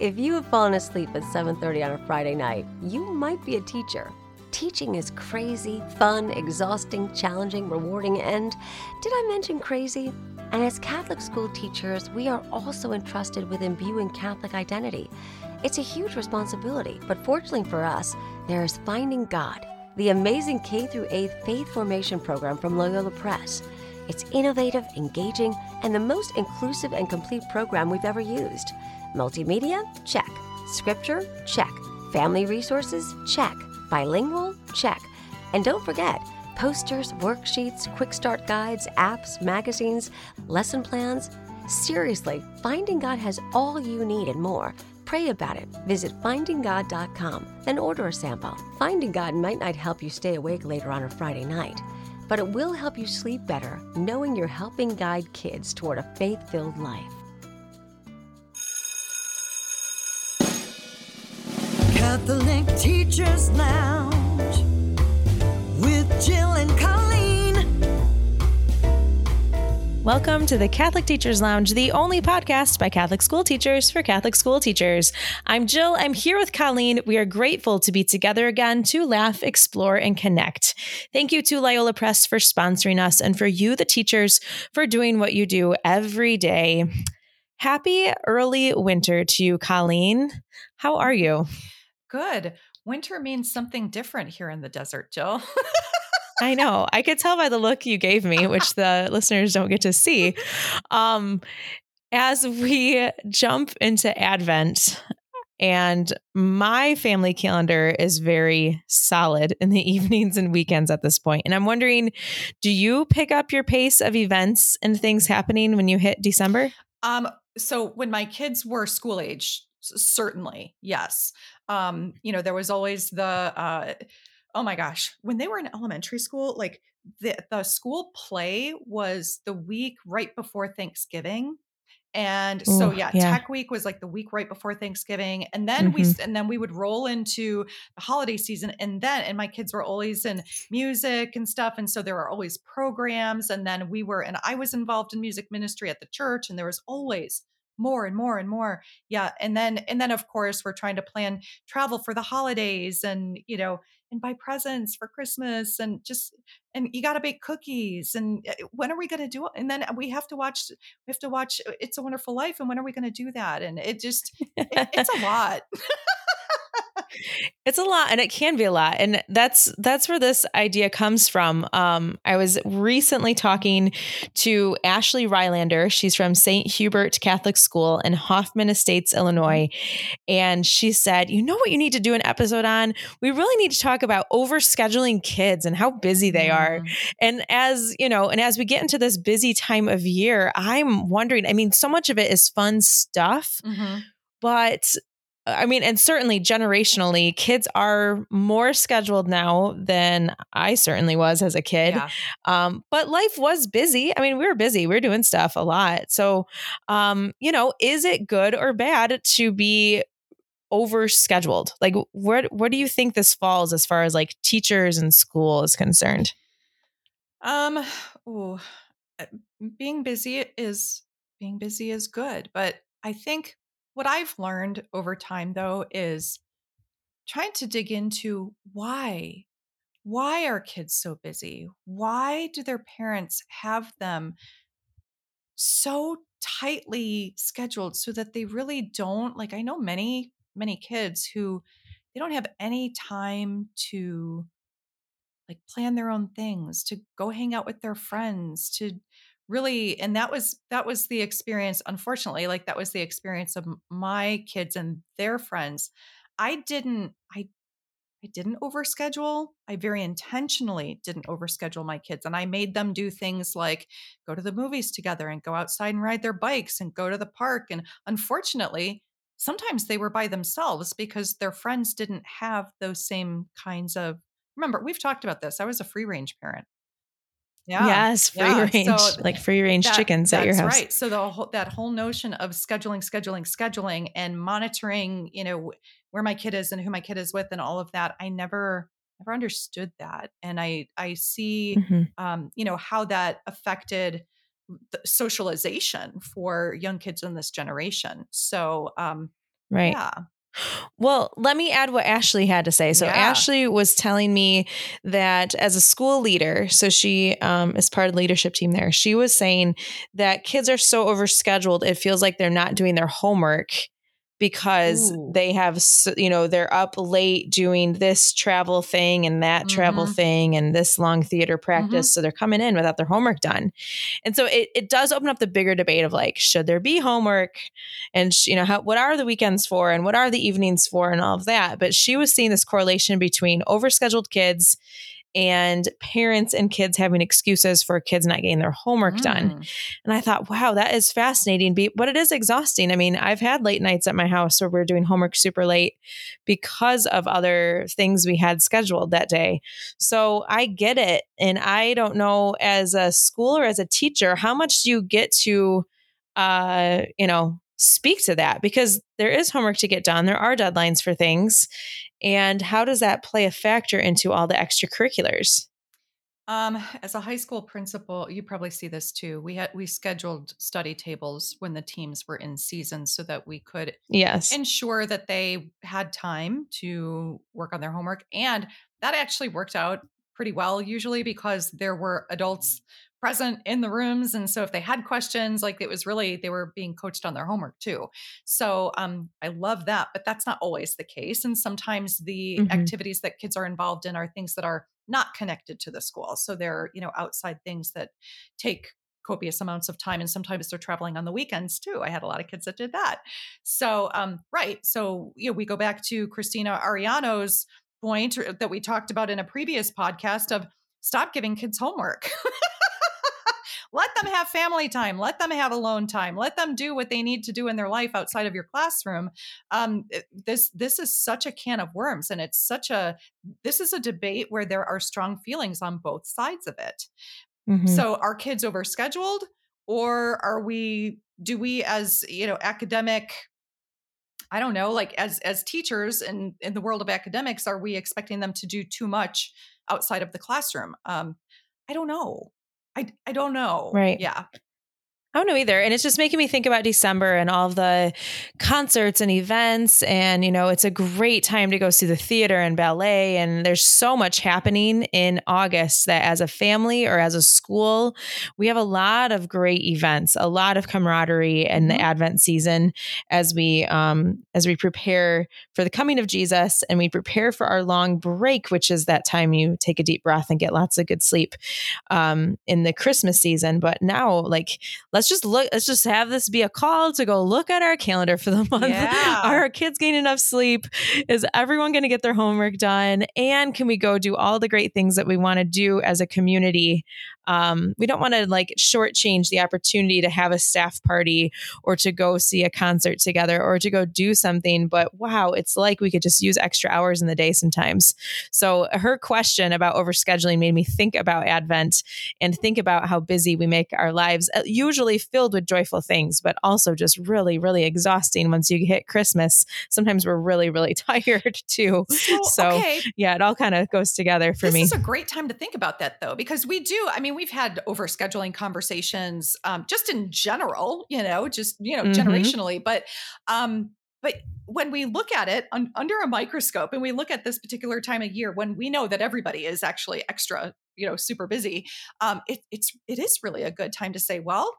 If you have fallen asleep at 7:30 on a Friday night, you might be a teacher. Teaching is crazy, fun, exhausting, challenging, rewarding, and did I mention crazy? And as Catholic school teachers, we are also entrusted with imbuing Catholic identity. It's a huge responsibility, but fortunately for us, there is Finding God, the amazing K through 8th faith formation program from Loyola Press. It's innovative, engaging, and the most inclusive and complete program we've ever used. Multimedia? Check. Scripture? Check. Family resources? Check. Bilingual? Check. And don't forget, posters, worksheets, quick start guides, apps, magazines, lesson plans. Seriously, Finding God has all you need and more. Pray about it. Visit findinggod.com, then order a sample. Finding God might not help you stay awake later on a Friday night, but it will help you sleep better knowing you're helping guide kids toward a faith filled life. Catholic Teachers Lounge with Jill and Colleen. Welcome to the Catholic Teachers Lounge, the only podcast by Catholic school teachers for Catholic school teachers. I'm Jill. I'm here with Colleen. We are grateful to be together again to laugh, explore, and connect. Thank you to Loyola Press for sponsoring us and for you, the teachers, for doing what you do every day. Happy early winter to you, Colleen. How are you? Good. Winter means something different here in the desert, Jill. I know. I could tell by the look you gave me, which the listeners don't get to see. Um, as we jump into Advent, and my family calendar is very solid in the evenings and weekends at this point. And I'm wondering, do you pick up your pace of events and things happening when you hit December? Um, so when my kids were school age, certainly, yes. Um, you know, there was always the uh oh my gosh, when they were in elementary school, like the the school play was the week right before Thanksgiving. And so yeah, yeah. tech week was like the week right before Thanksgiving and then we Mhm. s- and then we would roll into the holiday season and then and my kids were always in music and stuff and so there were always programs and then we were and I was involved in music ministry at the church and there was always more and more and more. Yeah, and then and then of course we're trying to plan travel for the holidays and you know and buy presents for Christmas and just and you got to bake cookies and uh, when are we going to do it? And then we have to watch we have to watch uh, It's a Wonderful Life and when are we going to do that? And it just it, it's a lot. It's a lot and it can be a lot. And that's that's where this idea comes from. Um, I was recently talking to Ashley Rylander. She's from St. Hubert Catholic School in Hoffman Estates, Illinois. And she said, You know what you need to do an episode on? We really need to talk about overscheduling kids and how busy they are. Mm. And as you know, and as we get into this busy time of year, I'm wondering, I mean, so much of it is fun stuff Mhm. but I mean, and certainly generationally, kids are more scheduled now than I certainly was as a kid. Yeah. Um, but life was busy. I mean, we were busy. We were doing stuff a lot. So, um, you know, is it good or bad to be overscheduled? Like, where where do you think this falls as far as like teachers and school is concerned? Um ooh, uh, being busy is being busy is good, but I think what I've learned over time though is trying to dig into why why are kids so busy? Why do their parents have them so tightly scheduled so that they really don't like I know many many kids who they don't have any time to like plan their own things, to go hang out with their friends, to really and that was that was the experience unfortunately like that was the experience of my kids and their friends. I didn't I I didn't overschedule. I very intentionally didn't overschedule my kids. And I made them do things like go to the movies together and go outside and ride their bikes and go to the park. And unfortunately, sometimes they were by themselves because their friends didn't have those same kinds of. Remember, we've talked about this. I was a free range parent. Yeah. yes, free yeah. range, So like free range that- chickens at your house. Right. So the whole, that whole notion of scheduling, scheduling, scheduling, and monitoring, you know, where my kid is and who my kid is with, and all of that, I never never understood that, and I I see, Mhm. um, you know, how that affected the socialization for young kids in this generation. So, um, Right. Yeah. Well, let me add what Ashley had to say. So, Yeah. Ashley was telling me that as a school leader, so she um, is part of the leadership team there, she was saying that kids are so overscheduled, it feels like they're not doing their homework because Ooh. they have, you know, they're up late doing this travel thing and that travel Mhm. thing and this long theater practice. So, they're coming in without their homework done. And so, it, it does open up the bigger debate of like, should there be homework? and sh- you know how what are the weekends for and what are the evenings for and all of that but she was seeing this correlation between overscheduled kids and parents and kids having excuses for kids not getting their homework done. Mm. and i thought wow that is fascinating but it is exhausting. I mean i've had late nights at my house where we're doing homework super late because of other things we had scheduled that day. So i get it and i don't know as a school or as a teacher how much do you get to uh you know speak to that because there is homework to get done there are deadlines for things and how does that play a factor into all the extracurriculars Um, as a high school principal, you probably see this too. We had we scheduled study tables when the teams were in season so that we could yes ensure that they had time to work on their homework. And that actually worked out pretty well, usually because there were adults present in the rooms. And so if they had questions, like it was really, they were being coached on their homework too. So um, I love that, but that's not always the case. And sometimes the Mhm. activities that kids are involved in are things that are not connected to the school. So they're, you know, outside things that take copious amounts of time and sometimes they're traveling on the weekends too i had a lot of kids that did that so um right so you know we go back to christina ariano's point that we talked about in a previous podcast of stop giving kids homework them have family time let them have alone time let them do what they need to do in their life outside of your classroom um this this is such a can of worms and it's such a this is a debate where there are strong feelings on both sides of it Mhm. so are kids overscheduled or are we do we as, you know, academic I don't know, like as as teachers in in the world of academics are we expecting them to do too much outside of the classroom? Um I don't know. I I don't know. Right. Yeah. I don't know either. And it's just making me think about December and all the concerts and events. And, you know, it's a great time to go see the theater and ballet. And there's so much happening in August that as a family or as a school, we have a lot of great events, a lot of camaraderie in the Mhm. Advent season as we um as we prepare for the coming of Jesus and we prepare for our long break, which is that time you take a deep breath and get lots of good sleep um in the Christmas season. But now like let's just look let's just have this be a call to go look at our calendar for the month. Yeah. are our kids getting enough sleep? Is everyone going to get their homework done? And can we go do all the great things that we want to do as a community um, we don't want to like shortchange the opportunity to have a staff party or to go see a concert together or to go do something but wow it's like we could just use extra hours in the day sometimes so her question about overscheduling made me think about advent and think about how busy we make our lives, uh, usually filled with joyful things, but also just really, really exhausting once you hit Christmas. Sometimes we're really, really tired too. So, So, okay, Yeah, it all kind of goes together for this me. is a great time to think about that though because we do i mean we've had overscheduling conversations um, just in general you know just you know Mhm. generationally but um but when we look at it un- under a microscope and we look at this particular time of year when we know that everybody is actually extra you know super busy um it, it's it is really a good time to say well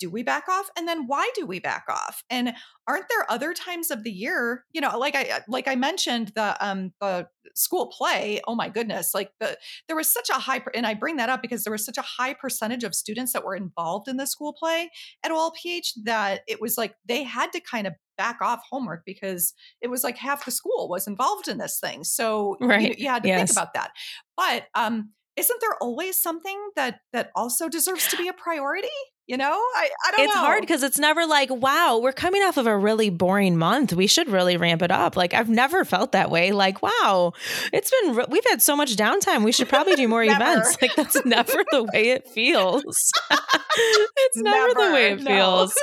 do we back off? And then why do we back off? And aren't there other times of the year you know like i like i mentioned the um the school play oh my goodness like the there was such a high and i bring that up because there was such a high percentage of students that were involved in the school play at olph that it was like they had to kind of back off homework because it was like half the school was involved in this thing. So you- you, had to Yes. think about that. But um isn't there always something that that also deserves to be a priority you know i, I don't know It's know hard because it's never like, wow, we're coming off of a really boring month. We should really ramp it up. Like, I've never felt that way. Like, wow, it's been, re- we've had so much downtime. We should probably do more events. Like, that's never the way it feels. it's never, the way it no. feels.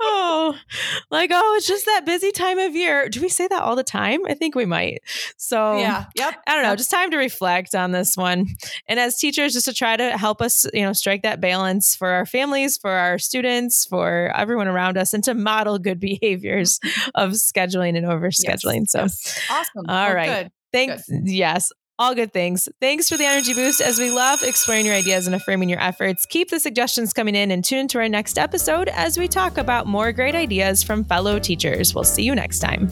oh, like, oh, it's just that busy time of year. Do we say that all the time? I think we might. So, yeah. Yep. I don't know, Yep. just time to reflect on this one. And as teachers, just to try to help us, you know, strike that balance for our families, for our students, for everyone around us, and to model good behaviors of scheduling and overscheduling. Yes, so, yes. awesome. All Well, right. Good. Thanks. Yes. All good things. Thanks for the energy boost as we love exploring your ideas and affirming your efforts. Keep the suggestions coming in and tune into our next episode as we talk about more great ideas from fellow teachers. We'll see you next time.